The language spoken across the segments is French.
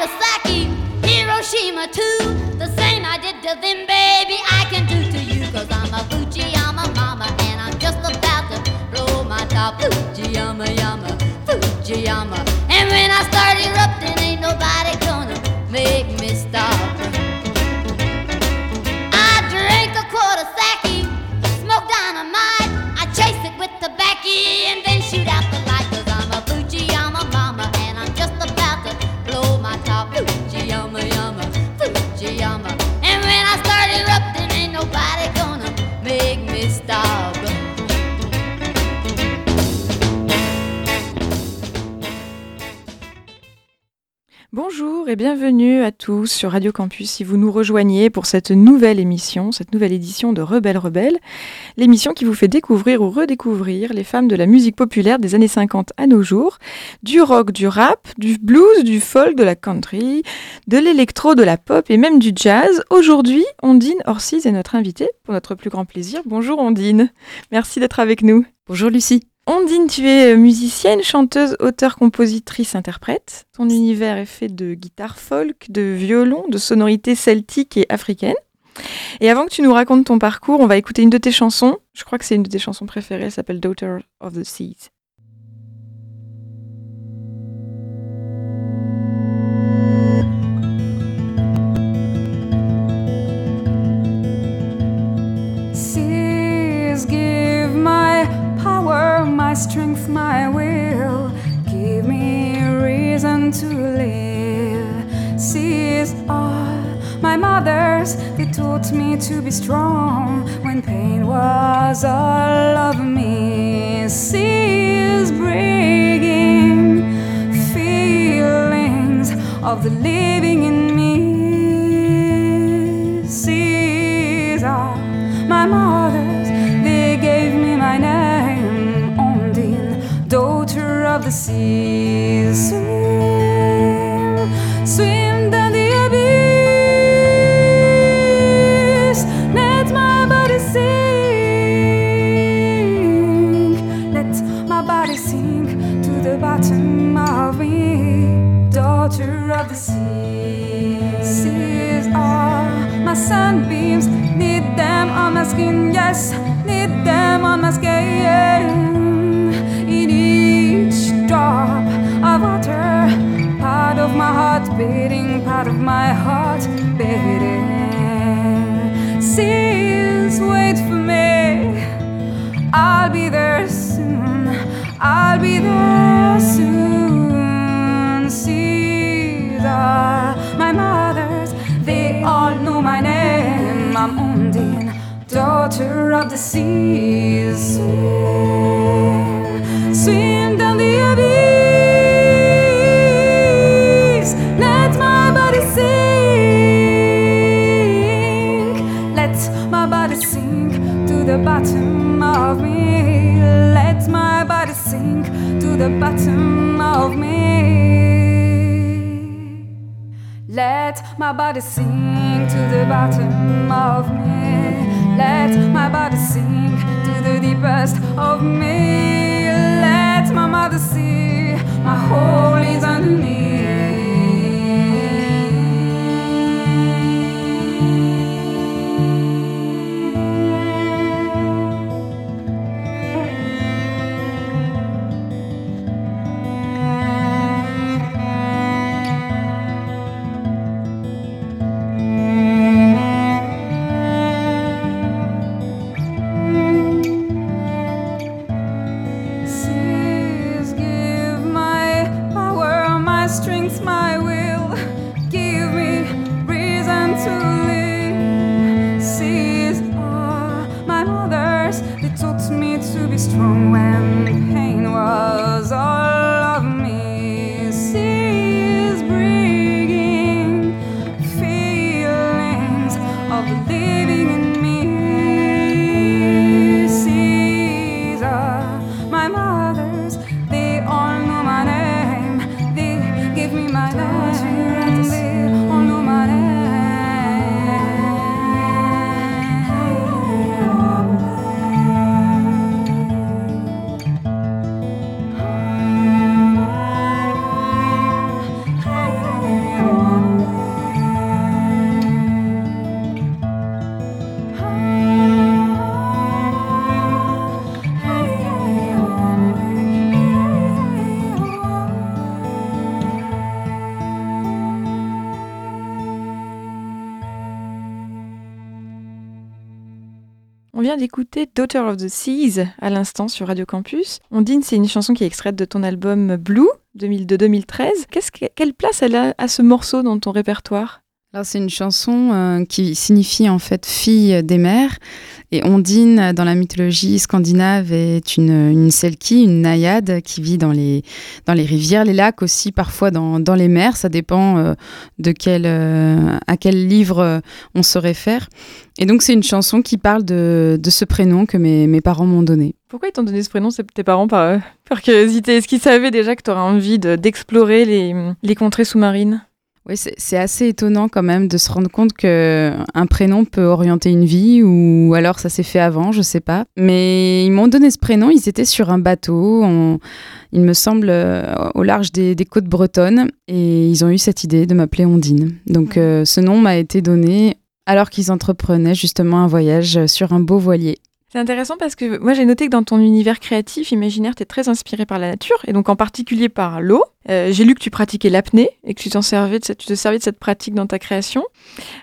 Nagasaki, Hiroshima too. The same I did to them, baby, I can do to you. Cause I'm a Fujiyama mama and I'm just about to blow my top. Fujiyama, yama, Fujiyama. And when I start erupting, ain't nobody bienvenue à tous sur Radio Campus si vous nous rejoignez pour cette nouvelle émission, cette nouvelle édition de Rebelle Rebelle, l'émission qui vous fait découvrir ou redécouvrir les femmes de la musique populaire des années 50 à nos jours, du rock, du rap, du blues, du folk, de la country, de l'électro, de la pop et même du jazz. Aujourd'hui, Ondine Orsiz est notre invitée pour notre plus grand plaisir. Bonjour Ondine, merci d'être avec nous. Bonjour Lucie. Ondine, tu es musicienne, chanteuse, auteure, compositrice, interprète. Ton univers est fait de guitare folk, de violon, de sonorités celtiques et africaines. Et avant que tu nous racontes ton parcours, on va écouter une de tes chansons. Je crois que c'est une de tes chansons préférées, elle s'appelle Daughter of the. Seas my strength, my will. Give me reason to live. Seas are my mothers, they taught me to be strong when pain was all of me. Seas bringing feelings of the living in me. Seas are my mothers, the seas. Swim, swim down the abyss, let my body sink, let my body sink to the bottom of me, daughter of the sea. Seas are my sunbeams, need them on my skin, yes, my heart beating. Seas, wait for me. I'll be there soon. I'll be there soon. Seas are my mothers. They all know my name. I'm Ondine, daughter of the seas. My body sink to the bottom of me. Let my body sink to the deepest of me. D'écouter Daughter of the Seas à l'instant sur Radio Campus. Ondine, c'est une chanson qui est extraite de ton album Blue 2002-2013. Qu'est-ce que, quelle place elle a à ce morceau dans ton répertoire? Alors c'est une chanson euh, qui signifie en fait fille des mers et Ondine dans la mythologie scandinave est une, une selkie, une naïade qui vit dans les, dans les rivières, les lacs aussi parfois dans, dans les mers, ça dépend euh, de quel, euh, à quel livre on se réfère. Et donc c'est une chanson qui parle de, de ce prénom que mes, mes parents m'ont donné. Pourquoi ils t'ont donné ce prénom, tes parents, par, curiosité Est-ce qu'ils savaient déjà que tu aurais envie de, d'explorer les, les contrées sous-marines? Oui, c'est assez étonnant quand même de se rendre compte que un prénom peut orienter une vie ou alors ça s'est fait avant, je sais pas. Mais ils m'ont donné ce prénom, ils étaient sur un bateau, il me semble euh, au large des, côtes bretonnes et ils ont eu cette idée de m'appeler Ondine. Donc euh, ce nom m'a été donné alors qu'ils entreprenaient justement un voyage sur un beau voilier. C'est intéressant parce que moi j'ai noté que dans ton univers créatif, imaginaire, tu es très inspiré par la nature et donc en particulier par l'eau. Euh, j'ai lu que tu pratiquais l'apnée et que tu, t'en servais de cette, tu te servais de cette pratique dans ta création.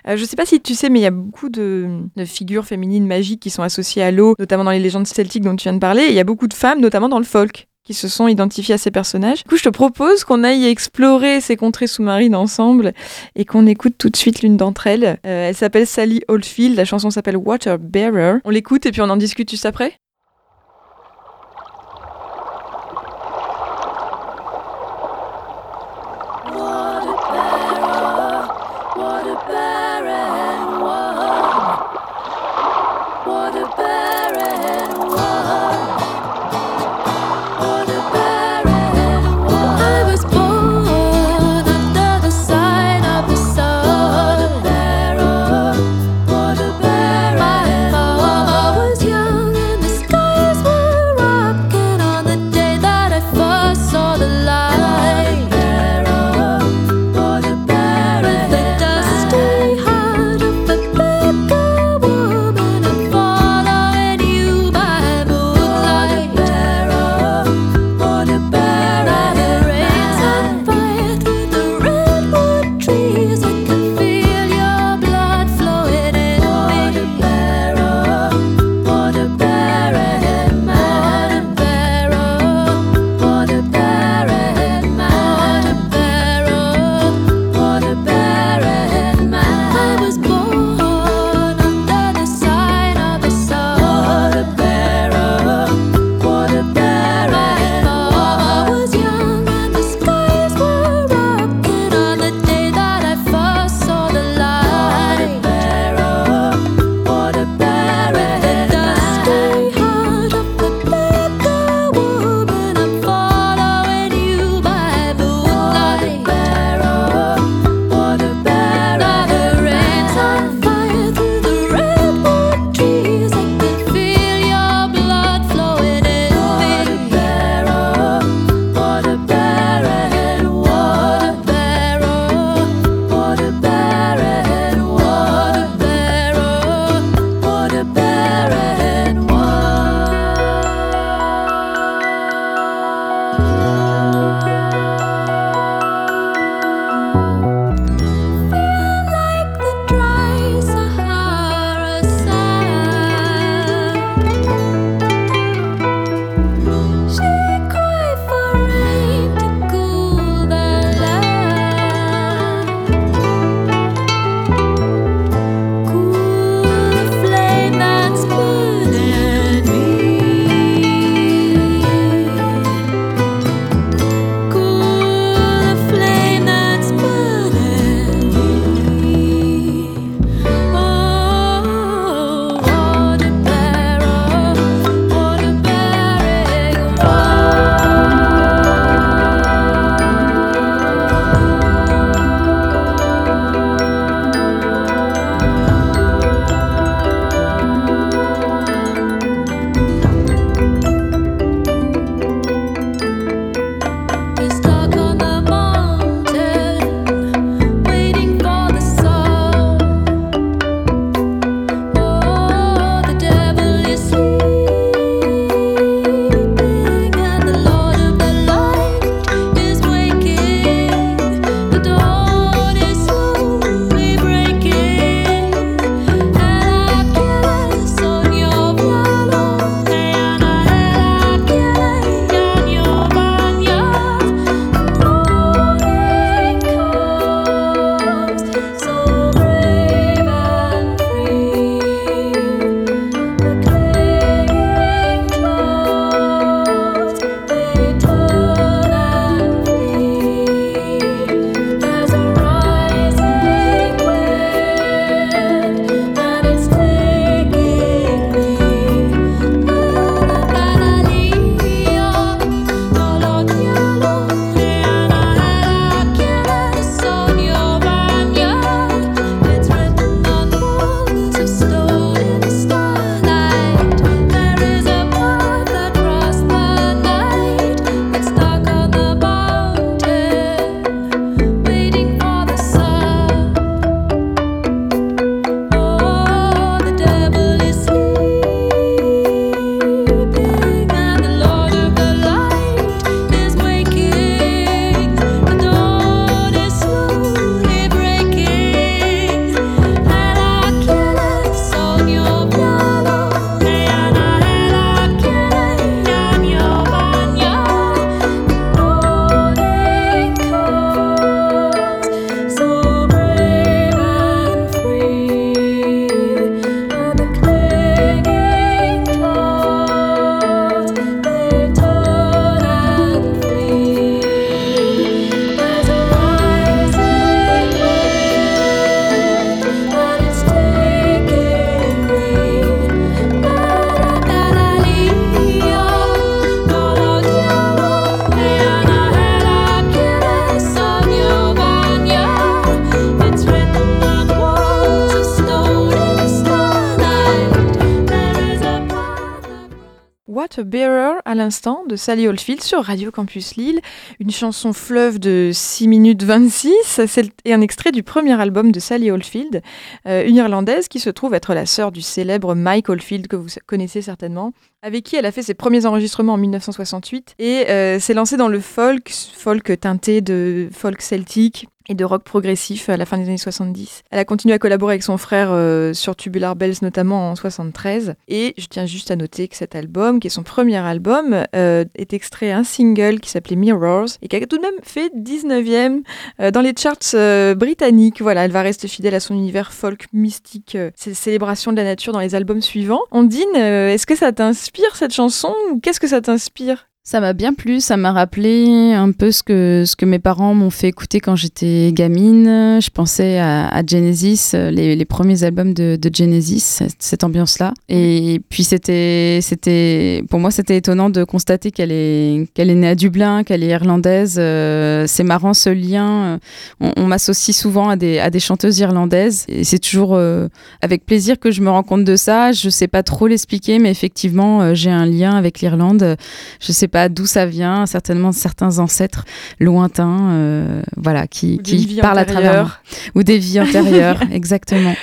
Euh, je ne sais pas si tu sais, mais il y a beaucoup de, de, figures féminines magiques qui sont associées à l'eau, notamment dans les légendes celtiques dont tu viens de parler. Il y a beaucoup de femmes, notamment dans le folk qui se sont identifiés à ces personnages. Du coup, je te propose qu'on aille explorer ces contrées sous-marines ensemble et qu'on écoute tout de suite l'une d'entre elles. Euh, elle s'appelle Sally Oldfield, la chanson s'appelle Water Bearer. On l'écoute et puis on en discute juste après de Sally Oldfield sur Radio Campus Lille, une chanson fleuve de 6 minutes 26 et un extrait du premier album de Sally Oldfield, euh, une Irlandaise qui se trouve être la sœur du célèbre Mike Oldfield que vous connaissez certainement, avec qui elle a fait ses premiers enregistrements en 1968 et euh, s'est lancée dans le folk, folk teinté de folk celtique et de rock progressif à la fin des années 70. Elle a continué à collaborer avec son frère euh, sur Tubular Bells notamment en 73 et je tiens juste à noter que cet album, qui est son premier album, euh, est extrait un single qui s'appelait Mirrors et qui a tout de même fait 19e euh, dans les charts britanniques. Voilà, elle va rester fidèle à son univers folk mystique, ses célébrations de la nature dans les albums suivants. Ondine, est-ce que ça t'inspire cette chanson ou qu'est-ce que ça t'inspire? Ça m'a bien plu, ça m'a rappelé un peu ce que, ce que mes parents m'ont fait écouter quand j'étais gamine. Je pensais à, Genesis, les, les, premiers albums de, Genesis, cette ambiance-là. Et puis c'était, c'était, pour moi, c'était étonnant de constater qu'elle est, qu'elle est née à Dublin, qu'elle est irlandaise. Euh, c'est marrant ce lien. On, m'associe souvent à des, à des chanteuses irlandaises. Et c'est toujours euh, avec plaisir que je me rends compte de ça. Je sais pas trop l'expliquer, mais effectivement, euh, j'ai un lien avec l'Irlande. Je sais pas d'où ça vient, certainement certains ancêtres lointains, euh, voilà, qui, qui parlent à travers ou des vies antérieures, exactement.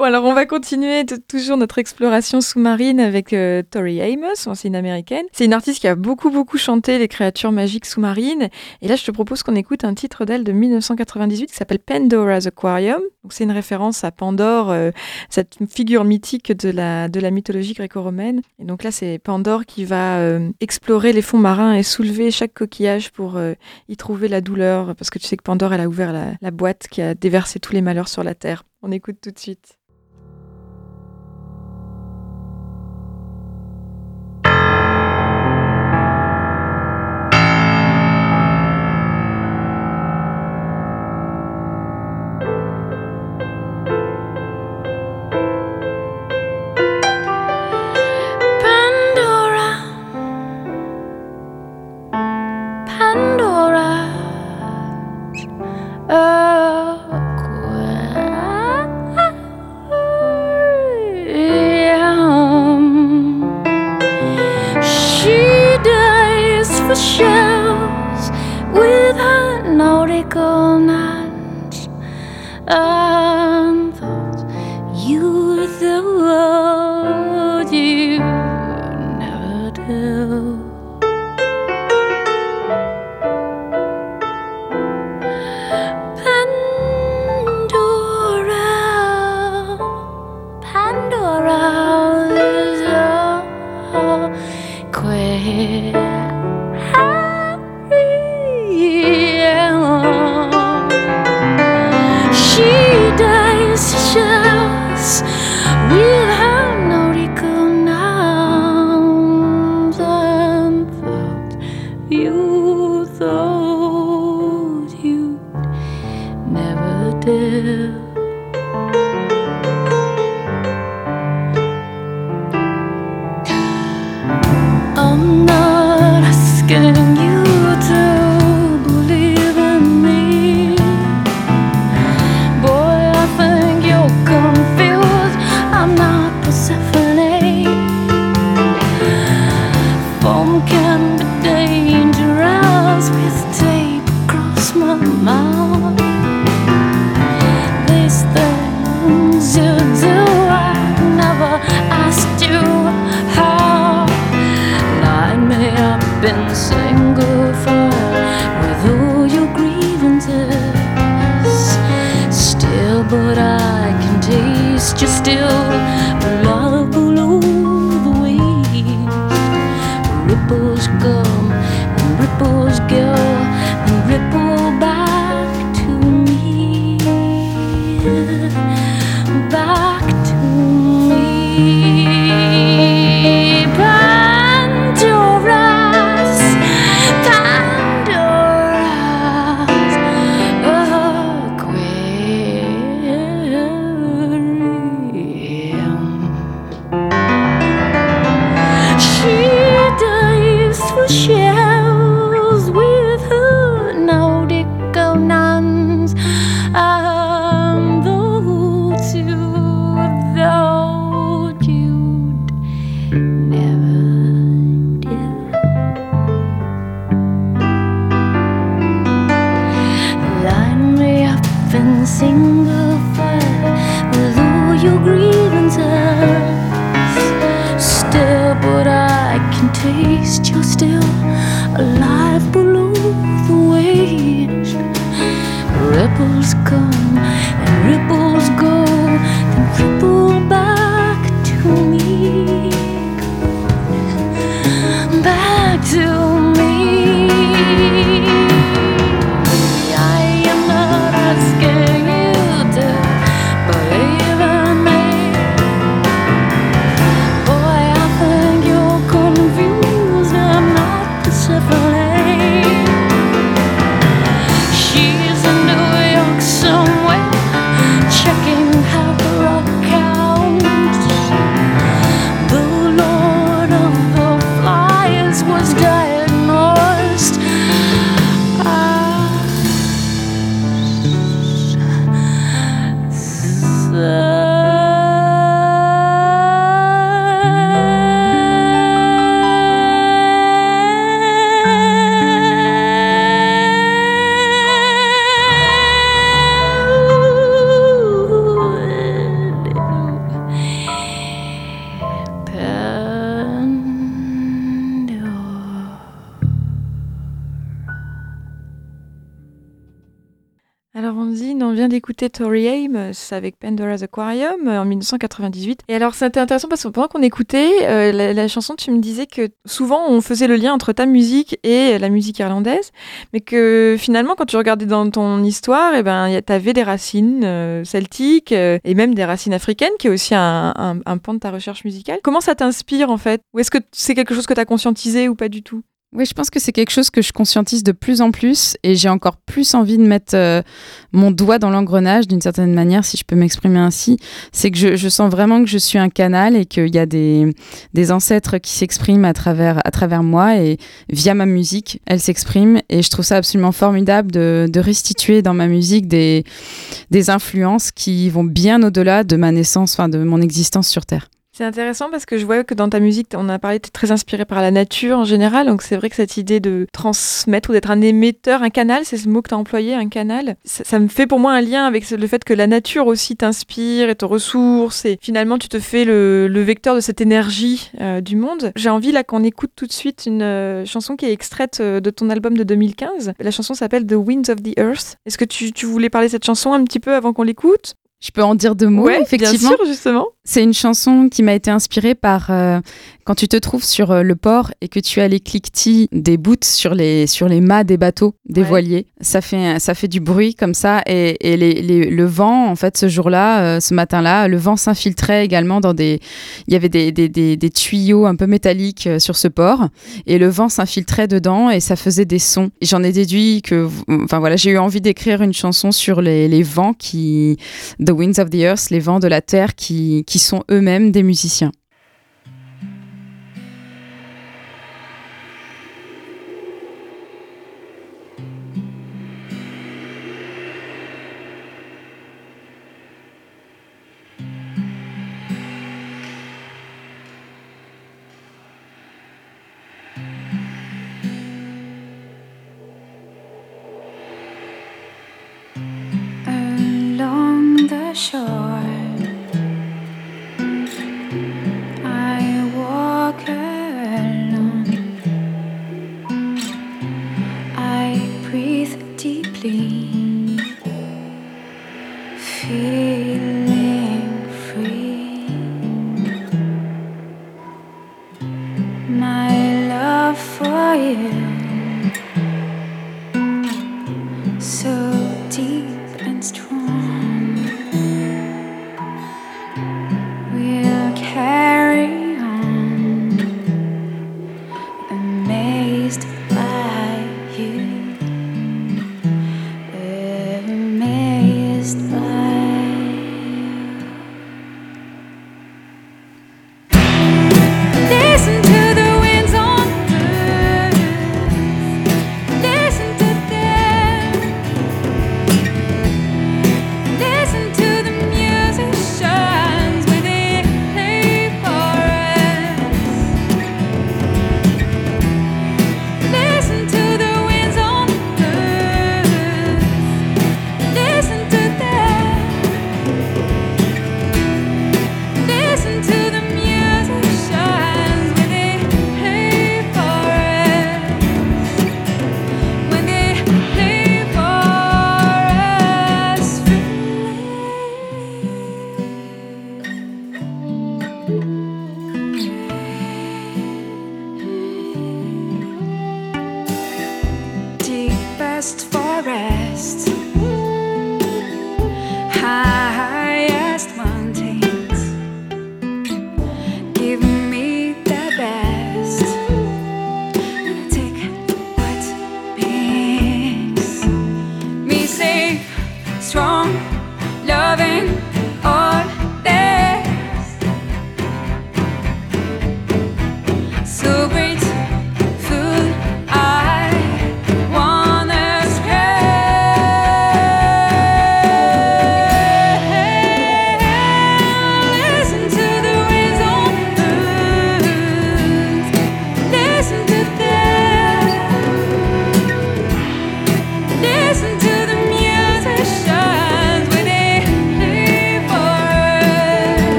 Bon, alors on va continuer toujours notre exploration sous-marine avec euh, Tori Amos, ancienne américaine. C'est une artiste qui a beaucoup beaucoup chanté les créatures magiques sous-marines. Et là, je te propose qu'on écoute un titre d'elle de 1998 qui s'appelle Pandora's Aquarium. Donc c'est une référence à Pandore, euh, cette figure mythique de la, de la mythologie gréco-romaine. Et donc là, c'est Pandore qui va euh, explorer les fonds marins et soulever chaque coquillage pour y trouver la douleur. Parce que tu sais que Pandore, elle a ouvert la boîte qui a déversé tous les malheurs sur la Terre. On écoute tout de suite. see. D'écouter Tori Amos avec Pandora's Aquarium euh, en 1998. Et alors c'était intéressant parce que pendant qu'on écoutait euh, la, chanson, tu me disais que souvent on faisait le lien entre ta musique et la musique irlandaise, mais que finalement quand tu regardais dans ton histoire, eh ben tu avais des racines euh, celtiques et même des racines africaines, qui est aussi un, un, de ta recherche musicale. Comment ça t'inspire en fait? Ou est-ce que c'est quelque chose que tu as conscientisé ou pas du tout? Oui, je pense que c'est quelque chose que je conscientise de plus en plus et j'ai encore plus envie de mettre euh, mon doigt dans l'engrenage d'une certaine manière, si je peux m'exprimer ainsi. C'est que je, je, sens vraiment que je suis un canal et qu'il y a des, des ancêtres qui s'expriment à travers, à travers moi et via ma musique, elles s'expriment et je trouve ça absolument formidable de, de restituer dans ma musique des, des influences qui vont bien au-delà de ma naissance, enfin de mon existence sur Terre. C'est intéressant parce que je vois que dans ta musique, on a parlé, tu es très inspiré par la nature en général. Donc c'est vrai que cette idée de transmettre ou d'être un émetteur, un canal, c'est ce mot que tu as employé, un canal. Ça, ça, me fait pour moi un lien avec le fait que la nature aussi t'inspire et te ressource. Et finalement, tu te fais le, le vecteur de cette énergie euh, du monde. J'ai envie là qu'on écoute tout de suite une euh, chanson qui est extraite euh, de ton album de 2015. La chanson s'appelle The Winds of the Earth. Est-ce que tu, tu voulais parler de cette chanson un petit peu avant qu'on l'écoute? Je peux en dire deux mots, ouais, effectivement. Bien sûr, justement. C'est une chanson qui m'a été inspirée par euh, quand tu te trouves sur euh, le port et que tu as les cliquetis des bouts sur les, sur les mâts des bateaux, des ouais. voiliers. Ça fait, ça fait du bruit comme ça. Et, et les, les, le vent, en fait, ce jour-là, euh, ce matin-là, le vent s'infiltrait également dans des. Il y avait des, des, des, des tuyaux un peu métalliques sur ce port. Et le vent s'infiltrait dedans et ça faisait des sons. J'en ai déduit que. Enfin voilà, j'ai eu envie d'écrire une chanson sur les, les vents qui. The Winds of the Earth, les vents de la terre qui, qui sont eux-mêmes des musiciens.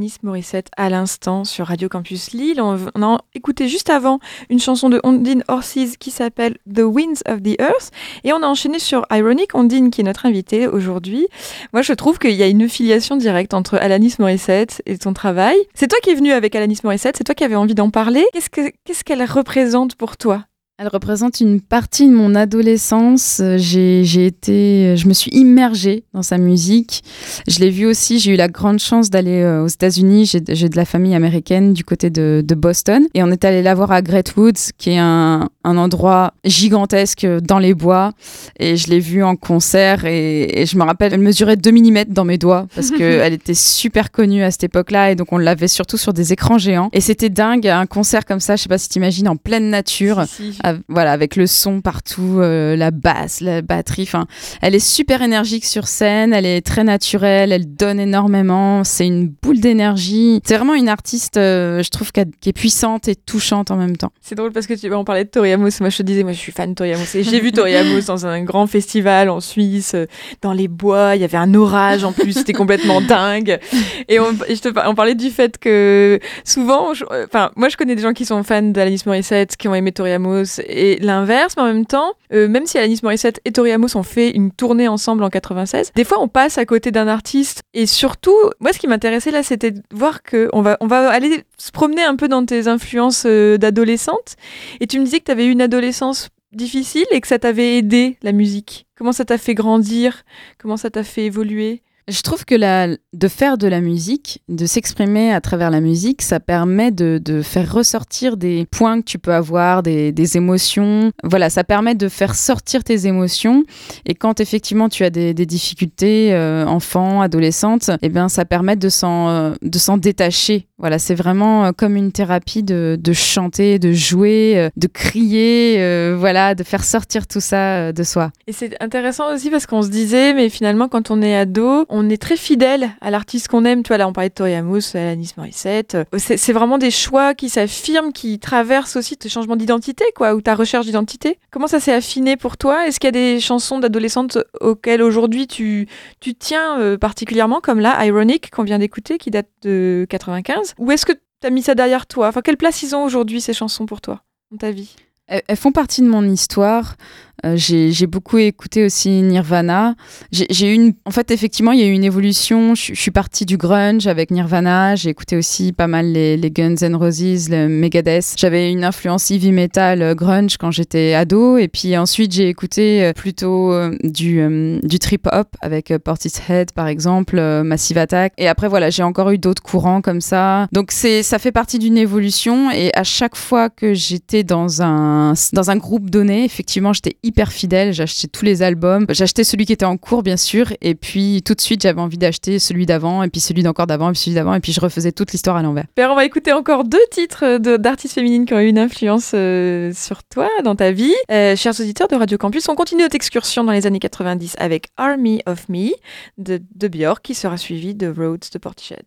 Alanis Morissette à l'instant sur Radio Campus Lille. On, a écouté juste avant une chanson de Ondine Orsiz qui s'appelle The Winds of the Earth et on a enchaîné sur Ironic, Ondine qui est notre invitée aujourd'hui. Moi je trouve qu'il y a une filiation directe entre Alanis Morissette et ton travail. C'est toi qui es venu avec Alanis Morissette, c'est toi qui avais envie d'en parler. Qu'est-ce que- qu'est-ce qu'elle représente pour toi? Elle représente une partie de mon adolescence. Euh, J'ai été, je me suis immergée dans sa musique. Je l'ai vue aussi. J'ai eu la grande chance d'aller euh, aux États-Unis. J'ai j'ai de la famille américaine du côté de, de Boston. Et on est allé la voir à Great Woods, qui est un, un endroit gigantesque dans les bois. Et je l'ai vue en concert. Et, et je me rappelle, elle mesurait 2 mm dans mes doigts parce qu'elle était super connue à cette époque-là. Et donc, on l'avait surtout sur des écrans géants. Et c'était dingue, un concert comme ça. Je sais pas si t'imagines, en pleine nature. Si, si. Ah, voilà, avec le son partout, euh, la basse, la batterie. Enfin, elle est super énergique sur scène, elle est très naturelle, elle donne énormément. C'est une boule d'énergie. C'est vraiment une artiste, euh, je trouve, qui, est puissante et touchante en même temps. C'est drôle parce que tu on parlait de Tori Amos. Moi, je te disais, moi, je suis fan de Tori Amos. Et j'ai vu Tori Amos dans un grand festival en Suisse, euh, dans les bois. Il y avait un orage en plus. C'était complètement dingue. Et, on, parlait du fait que souvent, moi, je connais des gens qui sont fans d'Alanis Morissette, qui ont aimé Tori Et l'inverse. Mais en même temps, euh, même si Alanis Morissette et Tori Amos ont fait une tournée ensemble en 96, des fois, on passe à côté d'un artiste. Et surtout, moi, ce qui m'intéressait là, c'était de voir que on va, on va aller se promener un peu dans tes influences euh, d'adolescente. Et tu me disais que tu avais eu une adolescence difficile et que ça t'avait aidé, la musique. Comment ça t'a fait grandir? Comment ça t'a fait évoluer? Je trouve que de faire de la musique, de s'exprimer à travers la musique, ça permet de, faire ressortir des points que tu peux avoir, des, émotions. Voilà, ça permet de faire sortir tes émotions. Et quand effectivement tu as des, difficultés, euh, enfant, adolescente, eh bien ça permet de s'en euh, détacher. Voilà, c'est vraiment euh, comme une thérapie de, chanter, de jouer, de crier, voilà, de faire sortir tout ça de soi. Et c'est intéressant aussi parce qu'on se disait, mais finalement, quand on est ado, est très fidèle à l'artiste qu'on aime. Tu vois, là, on parlait de Tori Amos, Alanis Morissette. Euh, C'est vraiment des choix qui s'affirment, qui traversent aussi tes changements d'identité, quoi, ou ta recherche d'identité. Comment ça s'est affiné pour toi? Est-ce qu'il y a des chansons d'adolescentes auxquelles aujourd'hui tu, tu tiens euh, particulièrement, comme là, Ironic, qu'on vient d'écouter, qui date de 95 Ou est-ce que tu as mis ça derrière toi? Enfin, quelle place ils ont aujourd'hui, ces chansons, pour toi, dans ta vie? Elles font partie de mon histoire. Euh, j'ai beaucoup écouté aussi Nirvana. J'ai une, en fait, effectivement, il y a eu une évolution. Je, suis partie du grunge avec Nirvana. J'ai écouté aussi pas mal les, Guns N' Roses, le Megadeth. J'avais une influence heavy metal euh, grunge quand j'étais ado. Et puis ensuite, j'ai écouté euh, plutôt du, trip hop avec Portishead, par exemple, Massive Attack. Et après, voilà, j'ai encore eu d'autres courants comme ça. Donc, ça fait partie d'une évolution. Et à chaque fois que j'étais dans un, dans un groupe donné, effectivement, j'étais fidèle. J'achetais tous les albums. J'achetais celui qui était en cours, bien sûr. Et puis, tout de suite, j'avais envie d'acheter celui d'avant, et puis celui d'encore d'avant, et puis celui d'avant. Et puis, je refaisais toute l'histoire à l'envers. On va écouter encore deux titres de- d'artistes féminines qui ont eu une influence euh, sur toi, dans ta vie. Euh, chers auditeurs de Radio Campus, on continue notre excursion dans les années 90 avec Army of Me de, de qui sera suivi de Roads de Portishead.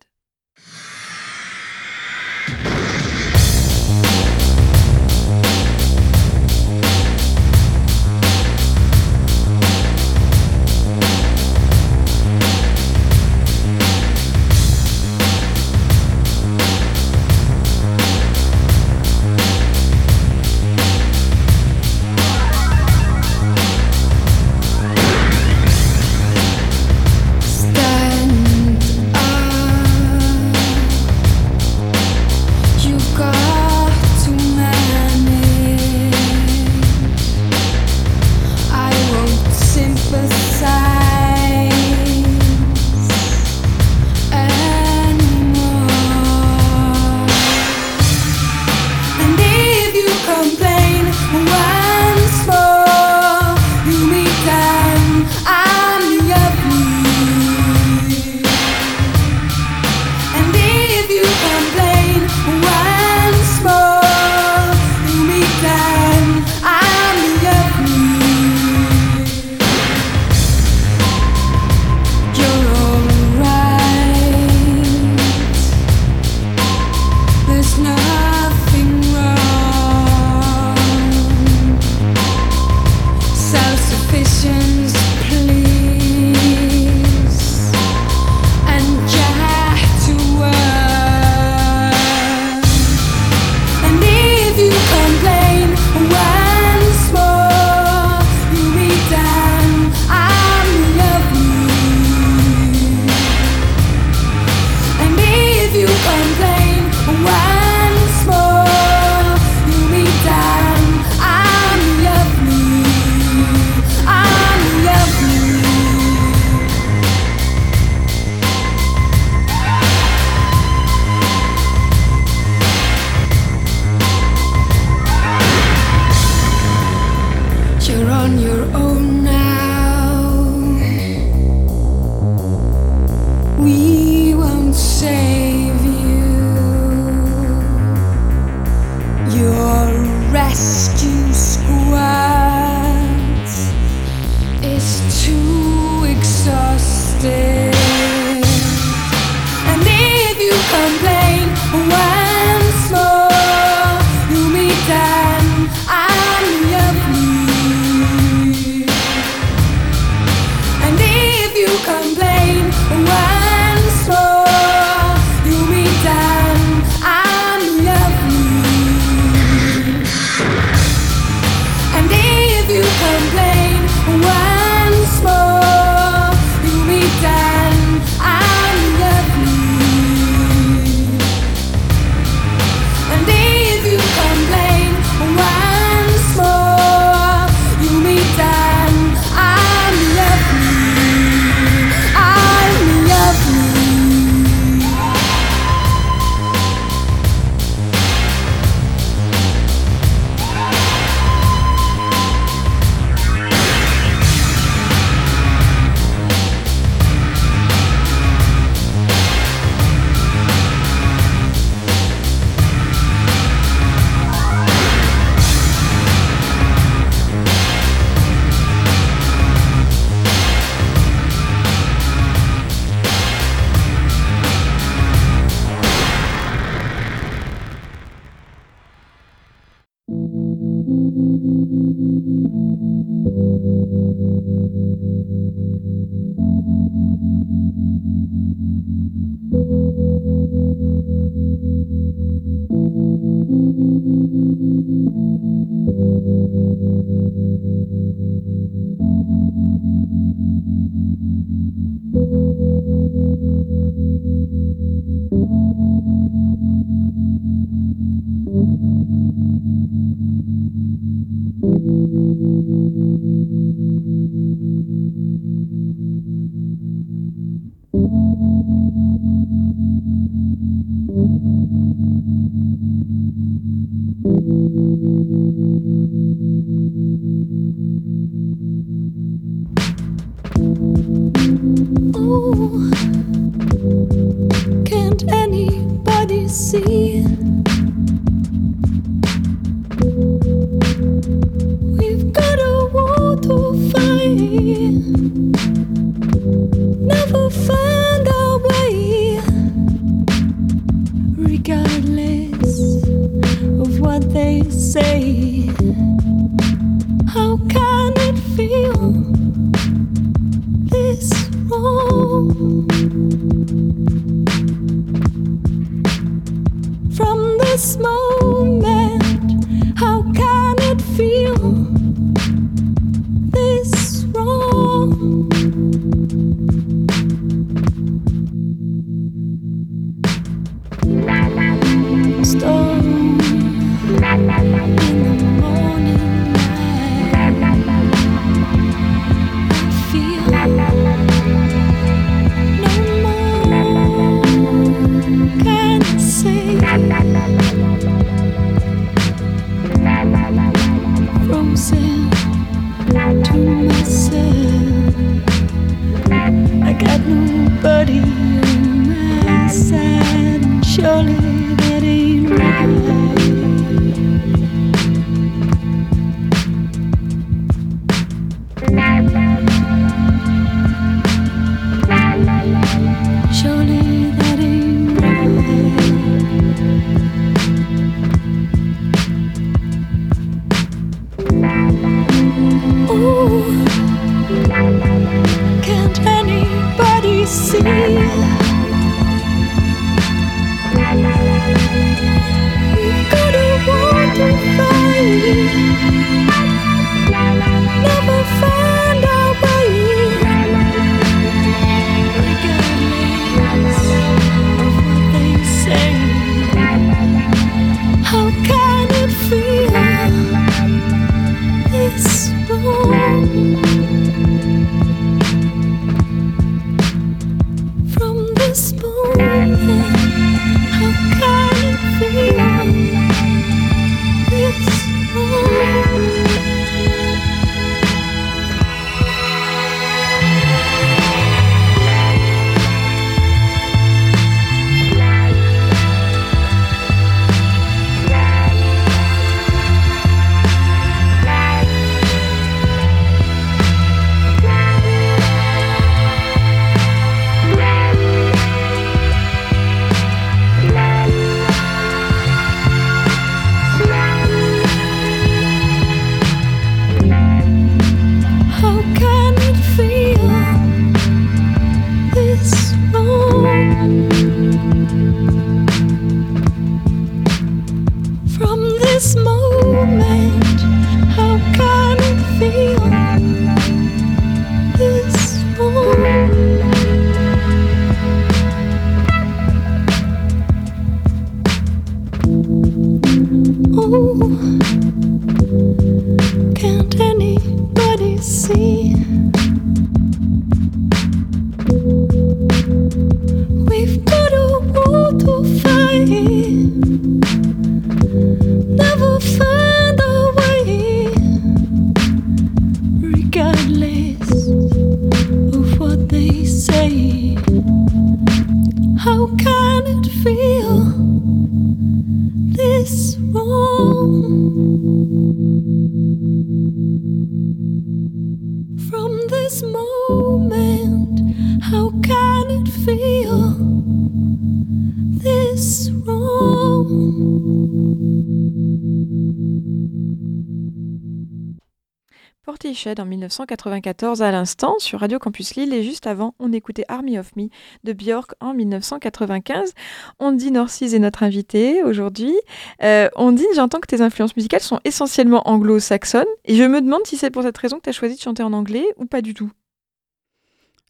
En 1994 à l'instant sur Radio Campus Lille et juste avant on écoutait Army of Me de Björk en 1995. Ondine Orsiz est notre invitée aujourd'hui. Euh, Ondine, j'entends que tes influences musicales sont essentiellement anglo-saxonnes et je me demande si c'est pour cette raison que tu as choisi de chanter en anglais ou pas du tout.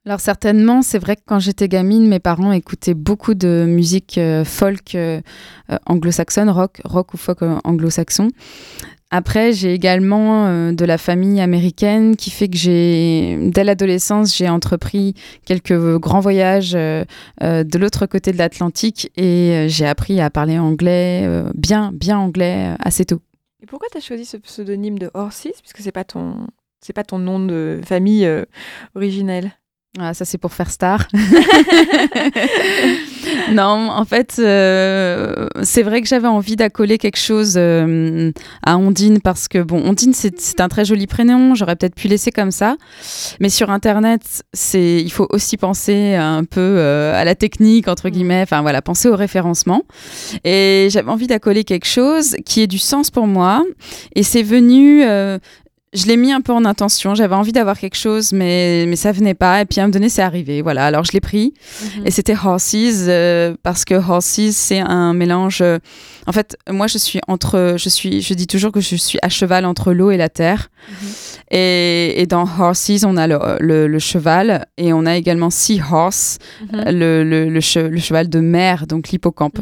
Alors certainement, c'est vrai que quand j'étais gamine, mes parents écoutaient beaucoup de musique euh, folk euh, euh, anglo-saxonne, rock, rock ou folk anglo-saxon. Après, j'ai également euh, de la famille américaine qui fait que j'ai, dès l'adolescence, j'ai entrepris quelques grands voyages euh, euh, de l'autre côté de l'Atlantique et j'ai appris à parler anglais, bien, bien anglais, assez tôt. Et pourquoi tu as choisi ce pseudonyme de Orsiz puisque c'est pas ton pas ton nom de famille originel Ah, ça c'est pour faire star. non, en fait, euh, c'est vrai que j'avais envie d'accoler quelque chose euh, à Ondine parce que, bon, Ondine, c'est c'est un très joli prénom, j'aurais peut-être pu laisser comme ça. Mais sur Internet, c'est, il faut aussi penser un peu euh, à la technique, entre guillemets, enfin voilà, penser au référencement. Et j'avais envie d'accoler quelque chose qui ait du sens pour moi. Et c'est venu. Je l'ai mis un peu en intention. J'avais envie d'avoir quelque chose, mais, mais ça venait pas. Et puis à un moment donné, c'est arrivé. Voilà. Alors je l'ai pris. Et c'était Horses euh, parce que Horses, c'est un mélange. euh, en fait, moi, je suis entre. Je suis. Je dis toujours que je suis à cheval entre l'eau et la terre. Et, et dans Horses, on a le, le- le cheval et on a également Sea Horse, Mhm. le, le- le che- le cheval de mer, donc l'hippocampe.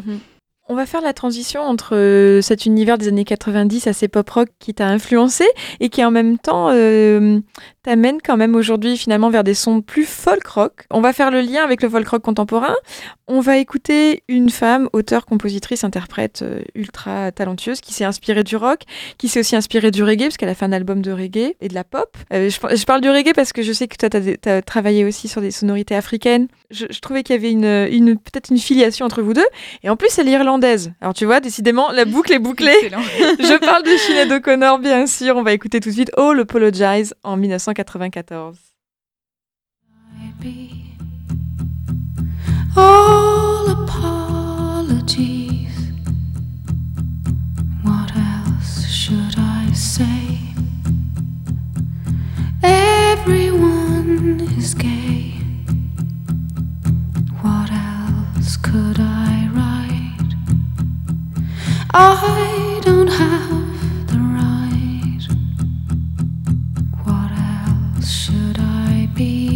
On va faire la transition entre euh, cet univers des années 90 assez pop rock qui t'a influencé et qui en même temps euh, t'amène quand même aujourd'hui finalement vers des sons plus folk rock. On va faire le lien avec le folk rock contemporain. On va écouter une femme, auteure, compositrice, interprète euh, ultra talentueuse qui s'est inspirée du rock, qui s'est aussi inspirée du reggae parce qu'elle a fait un album de reggae et de la pop. Euh, je, je parle du reggae parce que je sais que toi tu as, travaillé aussi sur des sonorités africaines. Je, je trouvais qu'il y avait une, une peut-être une filiation entre vous deux. Et en plus, elle est irlandaise. Alors tu vois, décidément, la boucle est bouclée. Je parle de Sinead O'Connor, bien sûr. On va écouter tout de suite All Apologize en 1994. All apologies. What else should I say? Everyone is gay. What else could I write? I don't have be?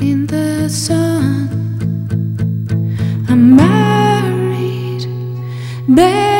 In the sun, I'm married, buried,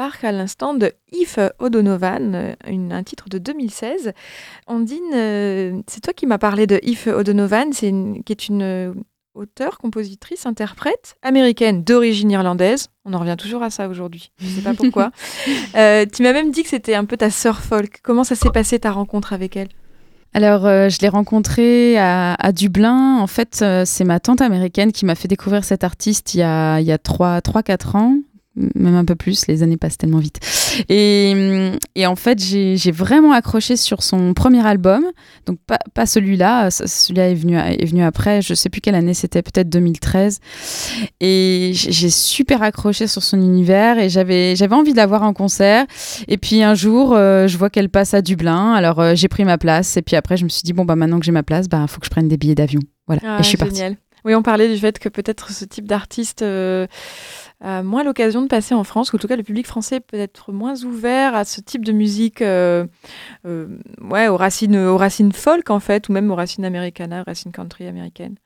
Park à l'instant de If O'Donovan, euh, une- un titre de 2016. Ondine, euh, c'est toi qui m'as parlé de If O'Donovan, c'est qui est une euh, auteure, compositrice, interprète américaine d'origine irlandaise. On en revient toujours à ça aujourd'hui. Je ne sais pas pourquoi. Euh, tu m'as même dit que c'était un peu ta sœur folk. Comment ça s'est passé ta rencontre avec elle? Alors, euh, je l'ai rencontrée à, à Dublin. En fait, euh, c'est ma tante américaine qui m'a fait découvrir cet artiste il y a, il y a 3-4 ans, même un peu plus, les années passent tellement vite. Et, et en fait, j'ai vraiment accroché sur son premier album, donc pas, pas celui-là, ce- celui-là est venu, est venu après, je sais plus quelle année c'était, peut-être 2013. Et j'ai super accroché sur son univers et j'avais envie de la voir en concert. Et puis un jour, euh, je vois qu'elle passe à Dublin. Alors euh, j'ai pris ma place. Et puis après, je me suis dit, bon, bah maintenant que j'ai ma place, bah faut que je prenne des billets d'avion. Voilà. Ah, et je suis partie. génial. Oui, on parlait du fait que peut-être ce type d'artiste euh, a moins l'occasion de passer en France, ou en tout cas le public français peut être moins ouvert à ce type de musique, euh, euh, ouais, aux racines, aux racines folk en fait, ou même aux racines américaines, racines country américaines.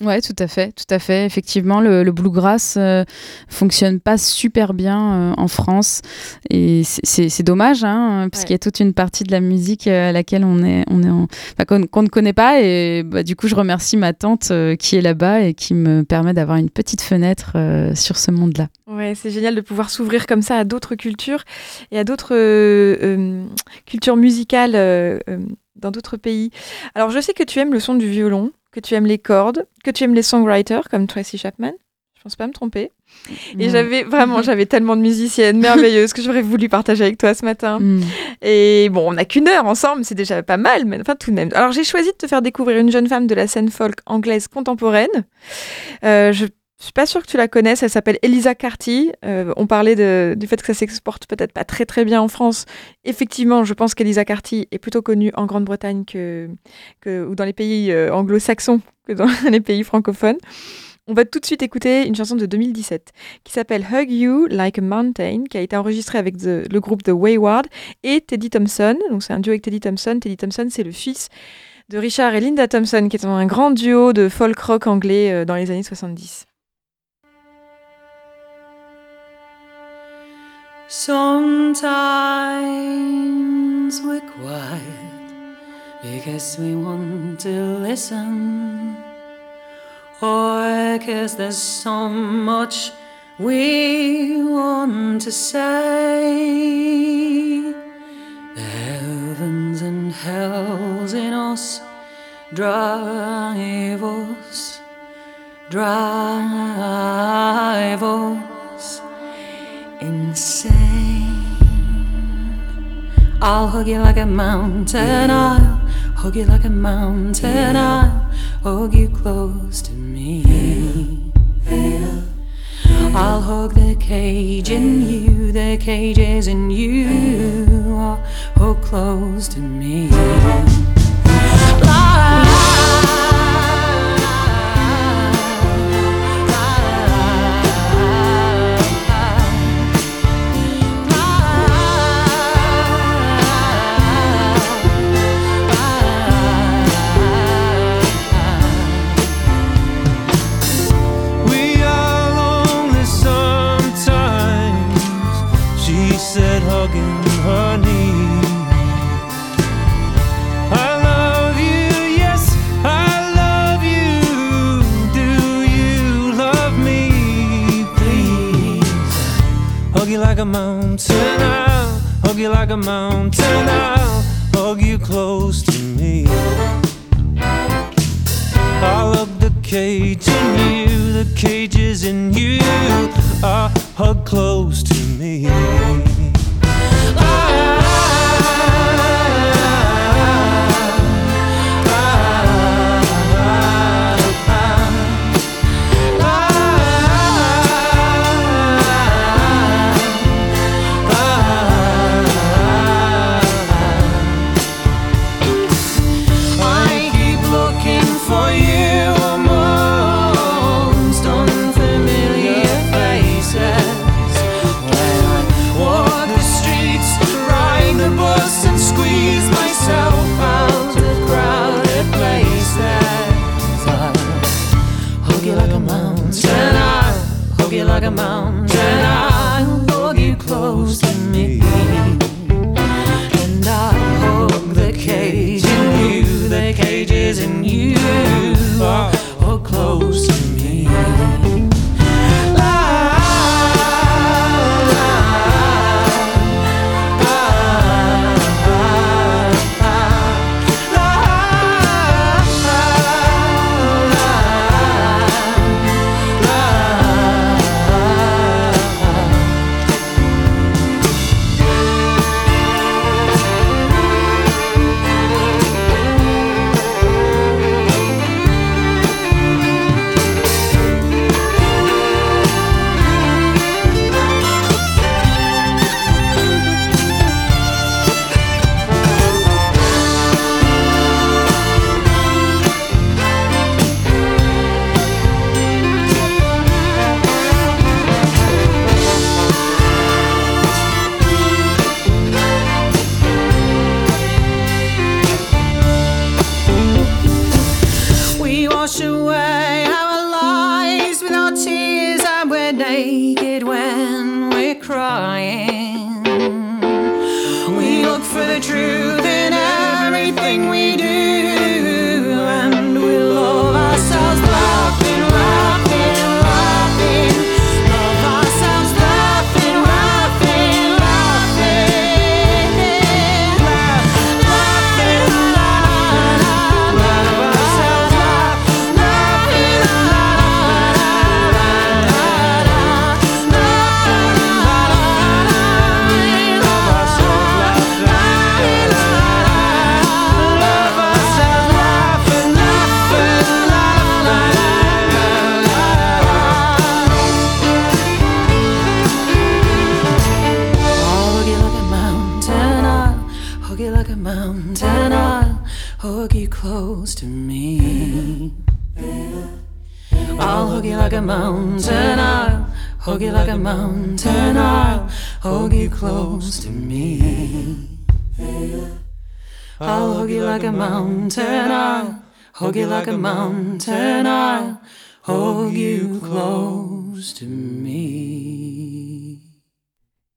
Ouais, tout à fait, tout à fait. Effectivement, le, le bluegrass euh, fonctionne pas super bien euh, en France et c'est- dommage, hein, parce Ouais. qu'il y a toute une partie de la musique euh, à laquelle on est, on est, en- enfin, qu'on qu'on ne connaît pas et bah, du coup, je remercie ma tante euh, qui est là-bas et qui me permet d'avoir une petite fenêtre euh, sur ce monde-là. Ouais, c'est génial de pouvoir s'ouvrir comme ça à d'autres cultures et à d'autres euh, cultures musicales dans d'autres pays. Alors, je sais que tu aimes le son du violon, que tu aimes les cordes, que tu aimes les songwriters comme Tracy Chapman. Je pense pas me tromper. Et Mm. j'avais vraiment, j'avais tellement de musiciennes merveilleuses que j'aurais voulu partager avec toi ce matin. Mm. Et bon, on n'a qu'une heure ensemble, c'est déjà pas mal, mais enfin tout de même. Alors j'ai choisi de te faire découvrir une jeune femme de la scène folk anglaise contemporaine. Euh, je suis pas sûre que tu la connaisses, elle s'appelle Elisa Carty. Euh, on parlait de- du fait que ça s'exporte peut-être pas très très bien en France. Effectivement, je pense qu'Elisa Carty est plutôt connue en Grande-Bretagne que, que, ou dans les pays euh, anglo-saxons que dans les pays francophones. On va tout de suite écouter une chanson de 2017 qui s'appelle Hug You Like a Mountain, qui a été enregistrée avec The- le groupe The Wayward et Teddy Thompson. Donc c'est un duo avec Teddy Thompson. Teddy Thompson, c'est le fils de Richard et Linda Thompson, qui est un grand duo de folk rock anglais euh, dans les années 70. Sometimes we're quiet because we want to listen, or because there's so much we want to say. The heavens and hells in us drive us, drive us insane. I'll hug you like a mountain, I'll hug you like a mountain, I'll hug you close to me. I'll hug the cage in you, the cage is in you, I'll hug close to me. Mountain. I'll hug you like a mountain. I'll hug you close to me. I'll hug the cage in you, the cage is in you. I hug close to me.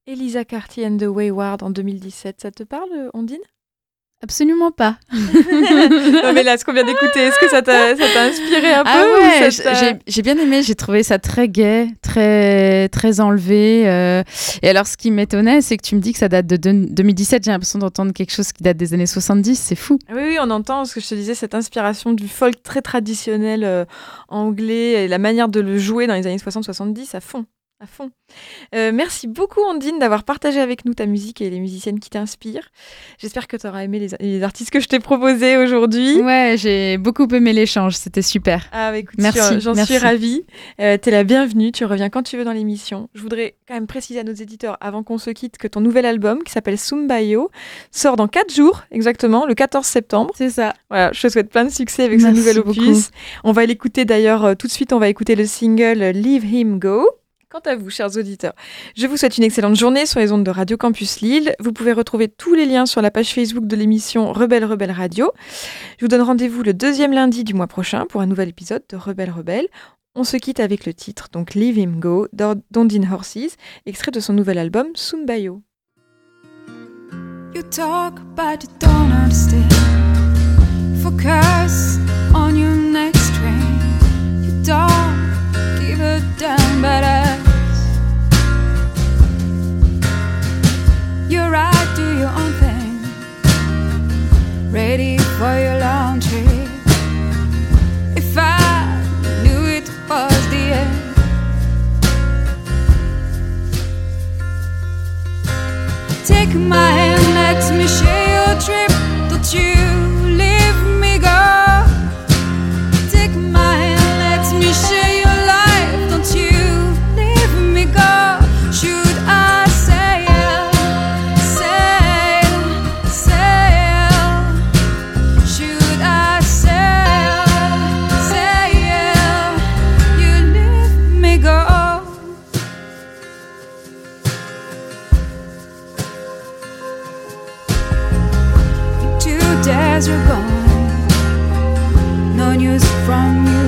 Elisa Cartier and the Wayward en 2017, ça te parle, Ondine? Absolument pas. Non mais là, ce qu'on vient d'écouter, est-ce que ça t'a ça t'a inspiré un peu Ah ou ouais, j'ai j'ai bien aimé, j'ai trouvé ça très gai, très très enlevé. euh. Et alors, ce qui m'étonnait, c'est que tu me dis que ça date de deux- 2017. J'ai l'impression d'entendre quelque chose qui date des années 70. C'est fou. Oui, oui, on entend ce que je te disais, cette inspiration du folk très traditionnel euh, anglais et la manière de le jouer dans les années 60-70 à fond. À fond. Euh, merci beaucoup, Ondine, d'avoir partagé avec nous ta musique et les musiciennes qui t'inspirent. J'espère que tu auras aimé les, les artistes que je t'ai proposés aujourd'hui. Ouais, j'ai beaucoup aimé l'échange. C'était super. Ah, bah, écoute, Merci, j'en- suis ravie. Euh, T'es la bienvenue, tu reviens quand tu veux dans l'émission. Je voudrais quand même préciser à nos éditeurs, avant qu'on se quitte, que ton nouvel album, qui s'appelle Sumbayo, sort dans 4 jours, exactement, le 14 septembre. C'est ça. Voilà, je te souhaite plein de succès avec ce Merci nouvel beaucoup. opus. On va l'écouter d'ailleurs euh, tout de suite, on va écouter le single euh, Leave Him Go. Quant à vous, chers auditeurs, je vous souhaite une excellente journée sur les ondes de Radio Campus Lille. Vous pouvez retrouver tous les liens sur la page Facebook de l'émission Rebelle Rebelle Radio. Je vous donne rendez-vous le deuxième lundi du mois prochain pour un nouvel épisode de Rebelle Rebelle. On se quitte avec le titre, donc Leave Him Go, d'Ondine Horses, extrait de son nouvel album Sumbayo. You talk, but you don't understand. Focus on your next train. You don't give a damn us. You're right, do your own thing. Ready for your laundry. If I knew it was the end. Take my hand, let me share your trip. Don't you? Days you're gone. No news from you.